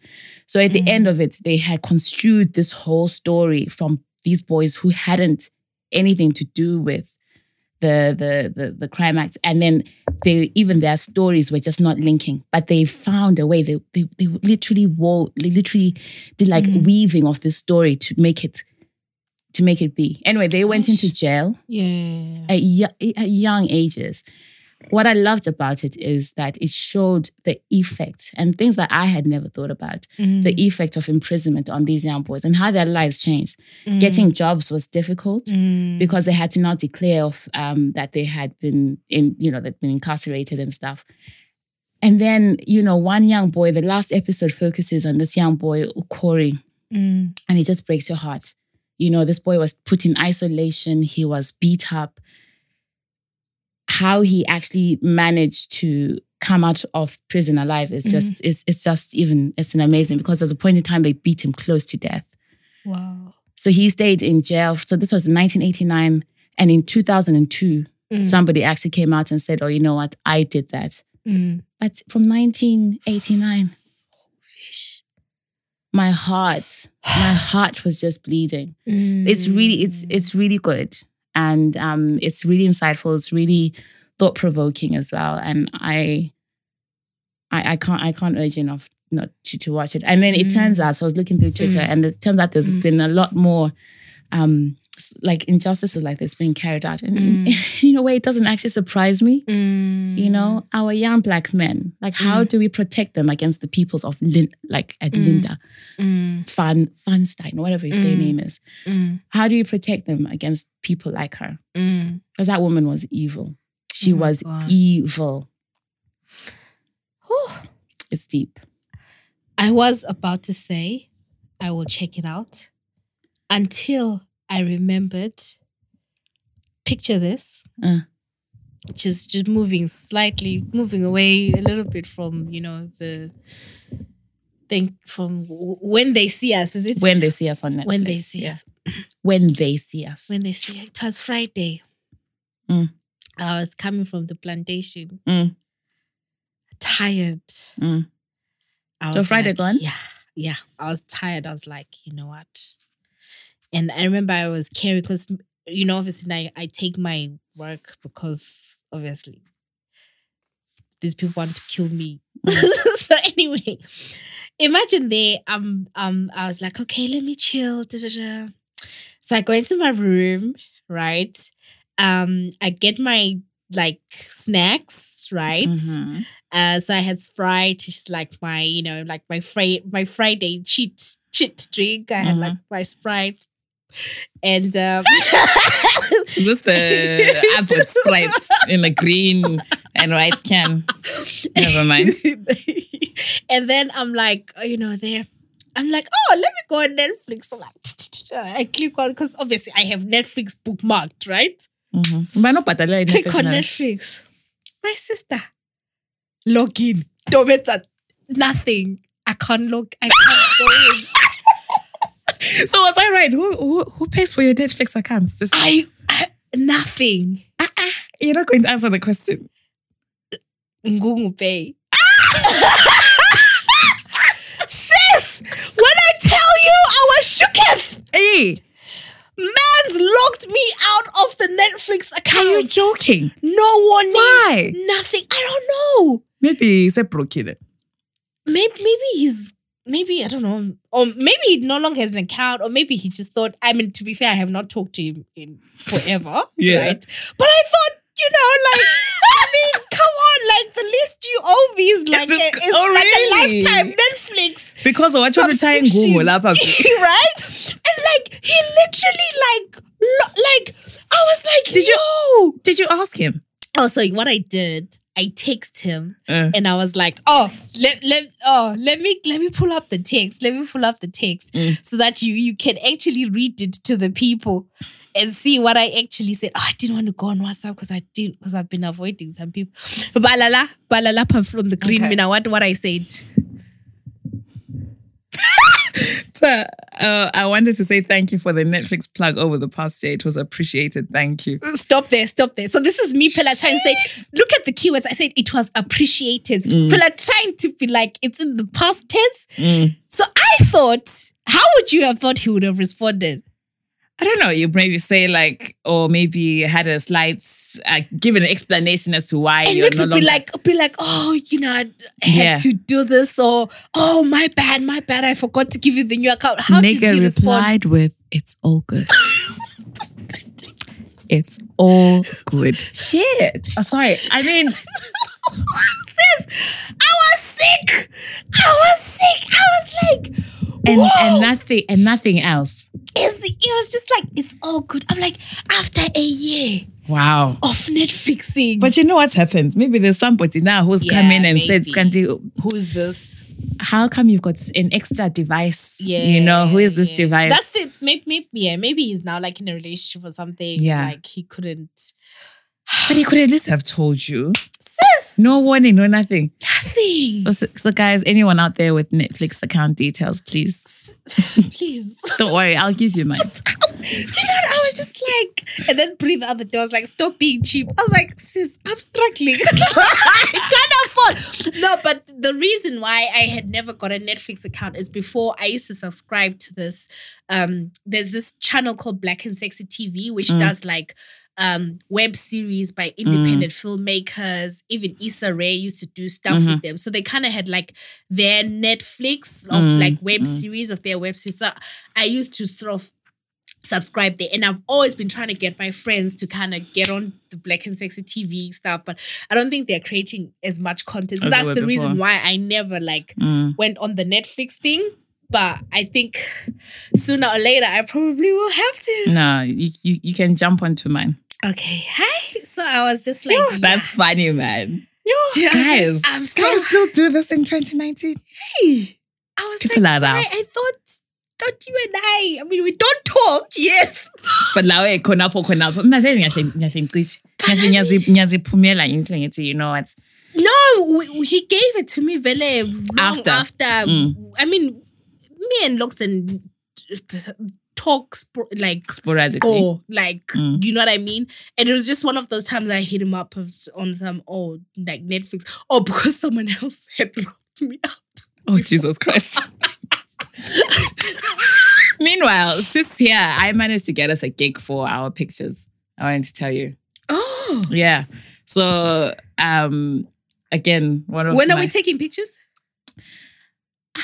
So at the end of it, they had construed this whole story from these boys who hadn't anything to do with the the the, the crime act. And then they even their stories were just not linking. But they found a way. They they, they literally wove, they literally did like mm-hmm. weaving of this story to make it to make it be. Anyway, they went into jail Yeah. at, at young ages. What I loved about it is that it showed the effect and things that I had never thought about the effect of imprisonment on these young boys and how their lives changed. Getting jobs was difficult Mm. because they had to now declare of um, that they had been in, you know, they'd been incarcerated and stuff. And then, you know, one young boy, the last episode focuses on this young boy, Korey, Mm. and it just breaks your heart. You know, this boy was put in isolation, he was beat up. How he actually managed to come out of prison alive is just it's it's just even it's an amazing because there's a point in time they beat him close to death. Wow. So he stayed in jail. So this was in 1989. And in 2002, Mm. somebody actually came out and said, Oh, you know what? I did that. Mm. But from 1989, my heart, my heart was just bleeding. It's really, it's it's really good. And um, it's really insightful. It's really thought provoking as well. And I, I I can't I can't urge enough not to, to watch it. And then it turns out, so I was looking through Twitter, and it turns out there's been a lot more um like injustices like this being carried out. And in, in a way, it doesn't actually surprise me. Mm. You know, our young black men, like how do we protect them against the peoples of Lin- like at Linda, Mm. Fan Fanstein, whatever his say name is? Mm. How do you protect them against people like her? Mm. Because that woman was evil. She Oh was God. evil. Whew. It's deep. I was about to say I will check it out until I remembered. Picture this. Uh. Just just moving slightly, moving away a little bit from, you know, the thing from when they see us, is it? When they see us on Netflix. when they see yeah. us. When they see us. When they see it was Friday. Mm. I was coming from the plantation, Mm, tired. mm. I So Friday like, gone? Yeah, yeah. I was tired. I was like, you know what? And I remember I was carrying because you know, obviously, I, I take my work because obviously these people want to kill me so anyway, imagine there, um, um, I was like, okay, let me chill. da, da, da. So I go into my room, right? Um, I get my like snacks, right? Mhm. Uh, so I had Sprite, which is like my, you know, like my Friday, my Friday cheat cheat drink. I had like my Sprite, and um, Is this the Abbott Sprite in a green and white can? Never mind. and then I'm like, you know, there. I'm like, oh, let me go on Netflix. So like, I click on because obviously I have Netflix bookmarked, right? Mhm. Banobhatalela Click on Netflix. My sister, log in. Nothing. I can't log. I can't go in. So was I right? Who, who who pays for your Netflix accounts? This- I, I nothing. Ah, ah. You're not going to answer the question. Ngungu Pay. Sis, when I tell you I was shooketh, Hey, man's locked me out of the Netflix account. are you joking? No warning. Why? Nothing. I don't know. Maybe it's a broken. Maybe maybe he's maybe I don't know. Or maybe he no longer has an account, or maybe he just thought, I mean, to be fair, I have not talked to him in forever. Yeah. Right. But I thought, you know, like I mean, come on, like the list you owe me is like this- a, is oh, like really? a lifetime Netflix. Because of what you're trying subscription. lapha. right? And like he literally like lo- like I was like, Did you- "Yo." Did you ask him? Oh, so what I did, I text him Uh. and I was like, oh, let, let oh, let me let me pull up the text. Let me pull up the text Mm. so that you you can actually read it to the people and see what I actually said. Oh, I didn't want to go on WhatsApp because I did because I've been avoiding some people. Balala, balala from the green Okay. mina. What what I said. So, uh, I wanted to say thank you for the Netflix plug over the past year. It was appreciated. Thank you. Stop there, stop there. So this is me, Pella, trying to say, look at the keywords. I said it was appreciated. Mm. Pella trying to be like it's in the past tense. So I thought, how would you have thought he would have responded? I don't know. You maybe say like, or maybe had a slight, uh, give an explanation as to why And you're no would longer. be like, be like, oh, you know, I had Yeah. to do this, or oh, my bad, my bad, I forgot to give you the new account. How did Nigga he respond? replied with, "It's all good. it's all good." Shit. Oh, sorry. I mean, Sis, I was sick. I was sick. I was like, and and nothing and nothing else. It's, it was just like it's all good. I'm like, after a year Wow. of Netflixing, But you know what's happened? Maybe there's somebody now who's Yeah, come in and said, maybe. Scanty, who's this? how come you've got an extra device? Yeah, You know, who is this yeah. device? That's it. Maybe, maybe, yeah, maybe he's now like in a relationship or something. Yeah. like he couldn't. but he could at least have told you. No warning, no nothing. nothing. So, so, so guys, anyone out there with Netflix account details, please Please. don't worry. I'll give you mine. Do you know what? I was just like, and then breathe out the door. I was like, stop being cheap. I was like, sis, I'm struggling. I can't afford. No, but the reason why I had never got a Netflix account is before I used to subscribe to this. Um, there's this channel called Black and Sexy TV, which does like um web series by independent filmmakers. Even Issa Rae used to do stuff with them. So they kind of had like their Netflix of like web series of their web series. So I used to sort of subscribe there. And I've always been trying to get my friends to kind of get on the Black and Sexy TV stuff, but I don't think they're creating as much content. So As that's the reason why I never like Mm. went on the Netflix thing. But I think sooner or later I probably will have to. No, you, you, you can jump onto mine. Okay. Hi. So I was just like. That's funny, man. Was like, Guys, I'm so guys still do this in 2019. happy. I was People like, I. I thought, thought you and I, I mean, we don't talk, yes. But la we khona pho khona pho. Mina vele ngiyahle ngiyahle ngicishe. Ngiyahle ngiyazi ngiyaziphumela ngihle you know what? No, he gave it to me very long After. after. Mm. I mean, me and Loxon talk spo- like Sporadically. oh like Mm. you know what I mean. And it was just one of those times I hit him up on some oh like Netflix oh because someone else had locked me out. Oh, Jesus Christ. Meanwhile, sis here, I managed to get us a gig for our pictures. I wanted to tell you. Oh, Yeah. So um again, one of When are my- we taking pictures?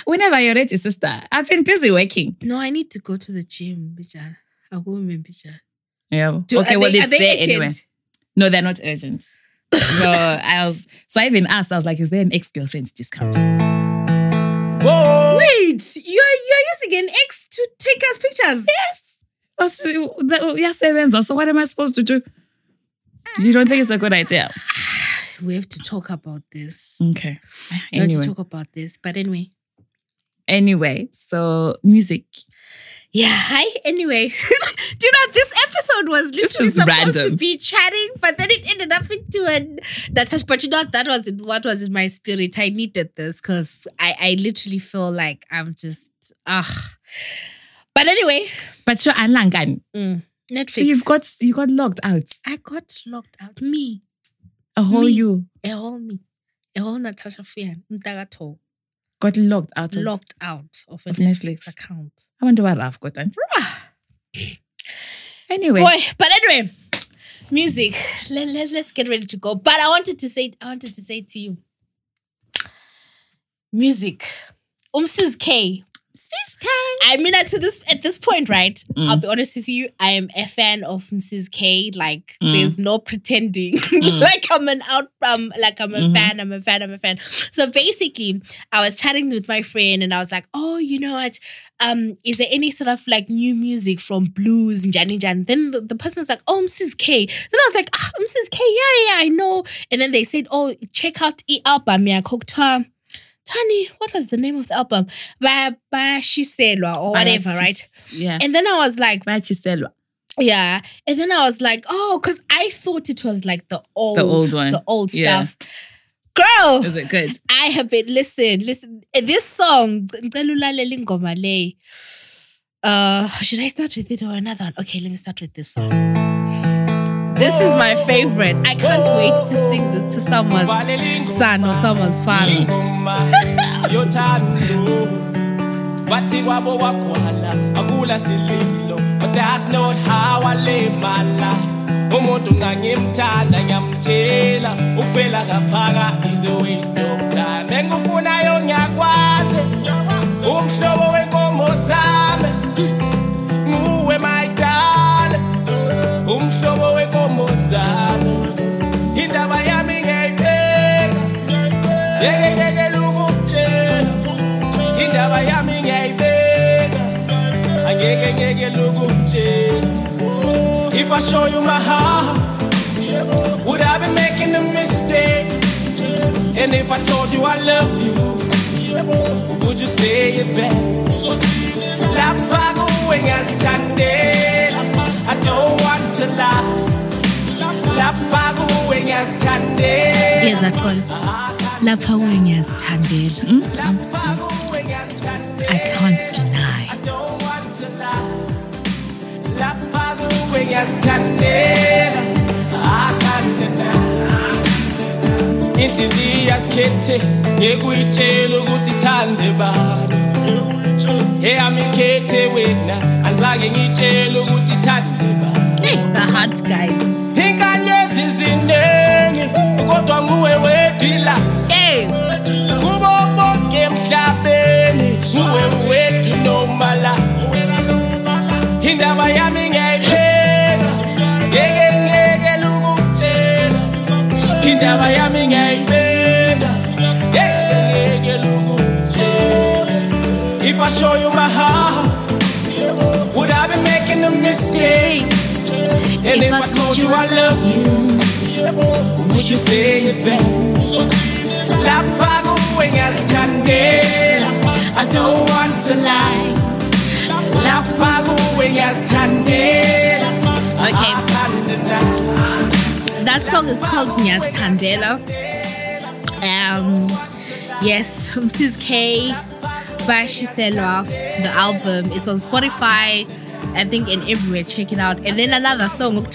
Whenever you're ready, sister. I've been busy working. No, I need to go to the gym, Bichara. I won't remember, Bichara. Yeah. Do- okay, are well, they- it's are they there urgent? anyway. No, they're not urgent. so I was so I even asked, I was like, is there an ex-girlfriend's discount? Whoa. Wait, you're you're using an ex to take us pictures? Yes. Oh, That's- that- oh, Yeah. So what am I supposed to do? You don't think it's a good idea? We have to talk about this. Okay. We have to talk about this. But anyway. Anyway, so music. Yeah, hi. Anyway, do you know this episode was literally supposed to be chatting, but then it ended up into an Natasha. But you know? That was what was in my spirit. I needed this because I I literally feel like I'm just ah. But anyway, But sure, Anlangan. mm, Netflix. So you've got you got locked out. I got locked out. Me, A whole Me. you a whole me, a whole Natasha Fian, Mtagato, got locked out of. locked out of a of Netflix, Netflix. account. I wonder why I've got. Anyway, Boy, but anyway, music. Let, let, let's get ready to go. But I wanted to say, I wanted to say to you, music. Umsis K. Sis K. I mean, at to this at this point, right? Mm. I'll be honest with you. I am a fan of Mrs. K. Like, Mm. there's no pretending. like I'm an out. Um, like I'm a Mhm. fan. I'm a fan. I'm a fan. So basically, I was chatting with my friend, and I was like, "Oh, you know what? Um, is there any sort of like new music from blues and Johnny Jan?" Then the, the person was like, "Oh, Mrs. K." Then I was like, "Ah, Mrs. K. Yeah, yeah, I know." And then they said, "Oh, check out e album yeah, Kokta." Tani, what was the name of the album? Ba Ba Shiselwa or whatever, right? Yeah. And then I was like, Bachiselwa. yeah. And then I was like, oh, because I thought it was like the old, the old one. the old Yeah. stuff. Girl, Is it good? I have been listen, listen. This song, ngicela ulalela ingoma. Uh, should I start with it or another one? Okay, let me start with this song. This is my favorite. I can't wait to sing this to someone's son or someone's father. but that's not how I live my life. Umuntu ngangimthanda ngiyamtshela. Ufela ngaphaka is a waste of time. Ngiyakwazi umhlobo wenkomo yeke ngeke indaba yami ngiyayibeka. Angeke ngeke lukutshela if i show you my heart would i be making a mistake? And if i told you i love you would you say it back? Lapha kuwe ngiyazithandela. I don't want to lie. Lapha kuwe ngiyazithandela. Ngiyazaqola. Lapha kuwe ngiyazithandela. kuwe mm? ngiyazithandela mm. I can't deny. I can't deny. Inhliziyo yasikhethe ngekuyitshela ukuthi ithande bani. Eyami ikhethe wena anzange ngitshele ukuthi ithande bani. The heart guys. Inkanyezi ziningi kodwa nguwe wedwa kubo emhlabeni nguwe wethu noma indaba yami ngiyayibeka ngeke ngeke lukutshela indaba yami ngiyayibeka ngeke ngeke lukutshela if i show you my heart would i be making a mistake and if, I told you i love you would you say it back i don't want to lie lapha kuwe ngiyazithandela Okay. I can't deny. that song is called Nyas Tandela. Um, yes, Mrs. K by Shiselwa, the album. is on Spotify, I think, and everywhere. Check it out. And then another song of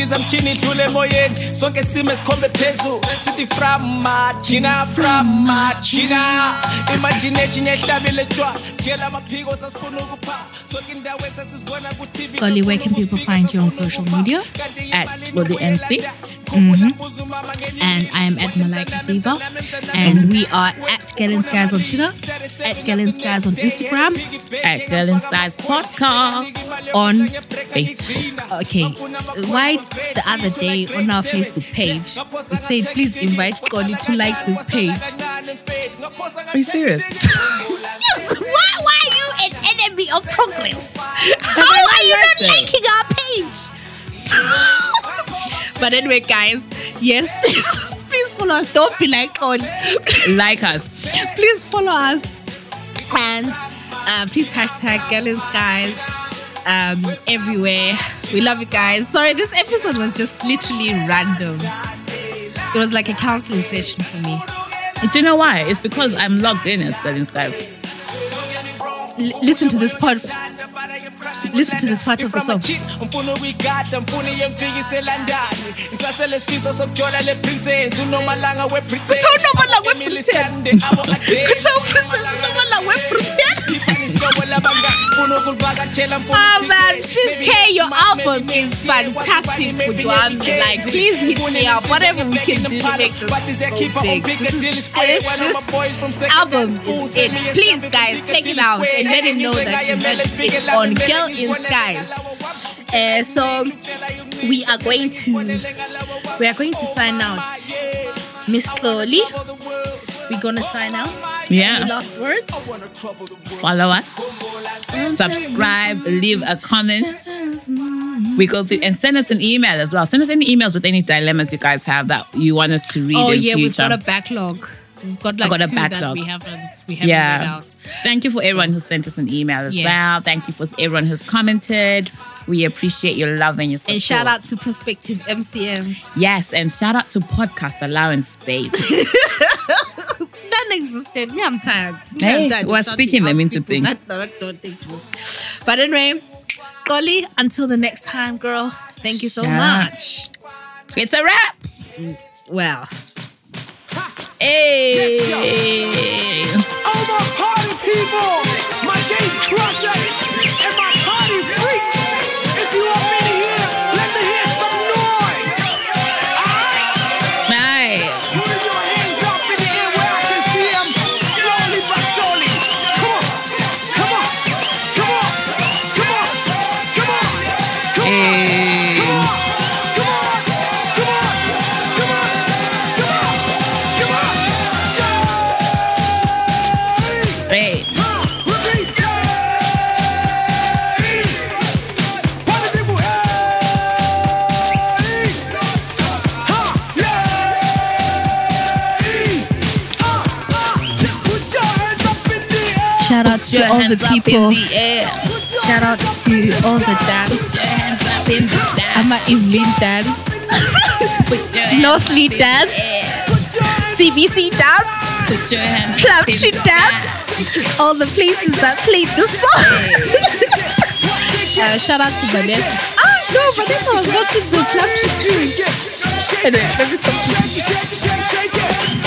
indiza mchini dlule emoyeni. Sonke sime sikhombe phezulu. Sithi from machina from machina imagination yehlabile tshwa singela amaphiko sasifuna ukupha sonke indawo esasizibona ku-tv Xolie, where can people find you on social media? At Lodi MC. And I am at Malaika Diva. And we are at Girl in Skies on Twitter, at Girl in Skies on Instagram, At Girl in Skies Podcast. on Facebook. Okay, why the other day on our Facebook page it said please invite Xolie to like this page. Are you serious? Yes, why why are you an enemy of progress? How are you not liking our page? but anyway, guys, yes, please, please follow us. Don't be like Xolie. like us. please follow us and uh, please hashtag Girl in Skies um, everywhere. We love you guys. Sorry, this episode was just literally random. It was like a counseling session for me. Do you know why? It's because I'm logged in as Girl in Skies. L- listen to this part. Listen to this part of the song. mfuna ukuyigada mfuna iyemfikisela ndani ngisasele sifiso sokujola le princess unomalanga we-britain Kuthiwa unomalanga we-Britain. Kuthiwa princess unomalanga we-Britain. Oh man, Sis K, your album is fantastic, Budwami. Like, please hit me up. Whatever we can do to make this big. This, is, this, this album is it. Please, guys, check it out and let him know that you heard it on Girl in Skies. Uh, so we are going to we are going to sign out. Miss Xolie, we're gonna sign out. Yeah. Any last words? Follow us, subscribe, leave a comment. We go through and send us an email as well. Send us any emails with any dilemmas you guys have that you want us to read Oh yeah, we've got a backlog. We've got like got a backlog. we haven't we haven't read yeah. out. Thank you for everyone who sent us an email as Yeah. well. Thank you for everyone who's commented. We appreciate your love and your support. And shout out to prospective MCMs. Yes, and shout out to Podcast Allowance Space. Non-existent. Me, I'm tired. Me, Hey, I'm tired we're shouting speaking them into things. That, that don't exist. But anyway, Xolie, until the next time, girl. Thank you so Shout. much. it's a wrap. Well, Hey. All my party people, my gate crushers, and my party freaks. Shout to all the in people. the air. Shout out to all the dads. Put your hands up in the sky. I'm at Evelyn dance. Put your hands Northly up in dads. the air. CBC dance. Put your hands up in Street the All the places that played the song. uh, shout out to Vanessa. Ah, no, Vanessa was watching the Club Street crew. Anyway, let me stop.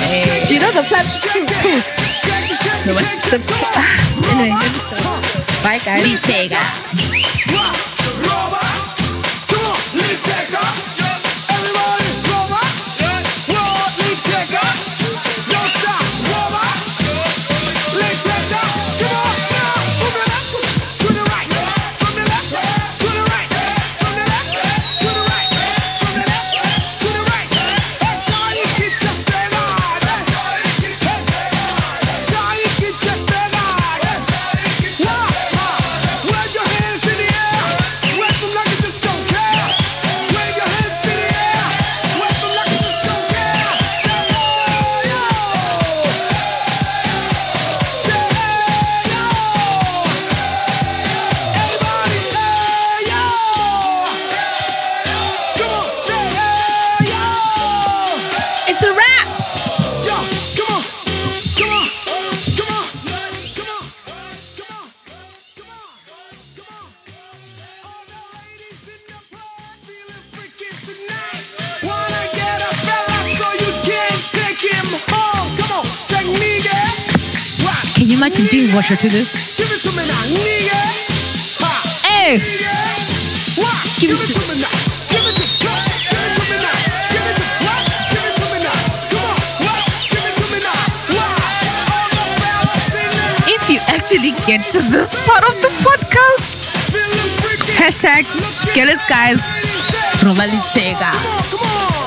Hey. Do you know the crew? The what? The, anyway, let. Bye, guys. Vosho to this. Give it to me now, nigga. Ha. Hey, What? Give Give it to- me now. Give it to it to me now. Give it to what? Give it to me now. Come on. What? Give it to me now. What? All the fellas singing, if you actually get to this part of the podcast, hashtag get it guys. Say, Come on, come on.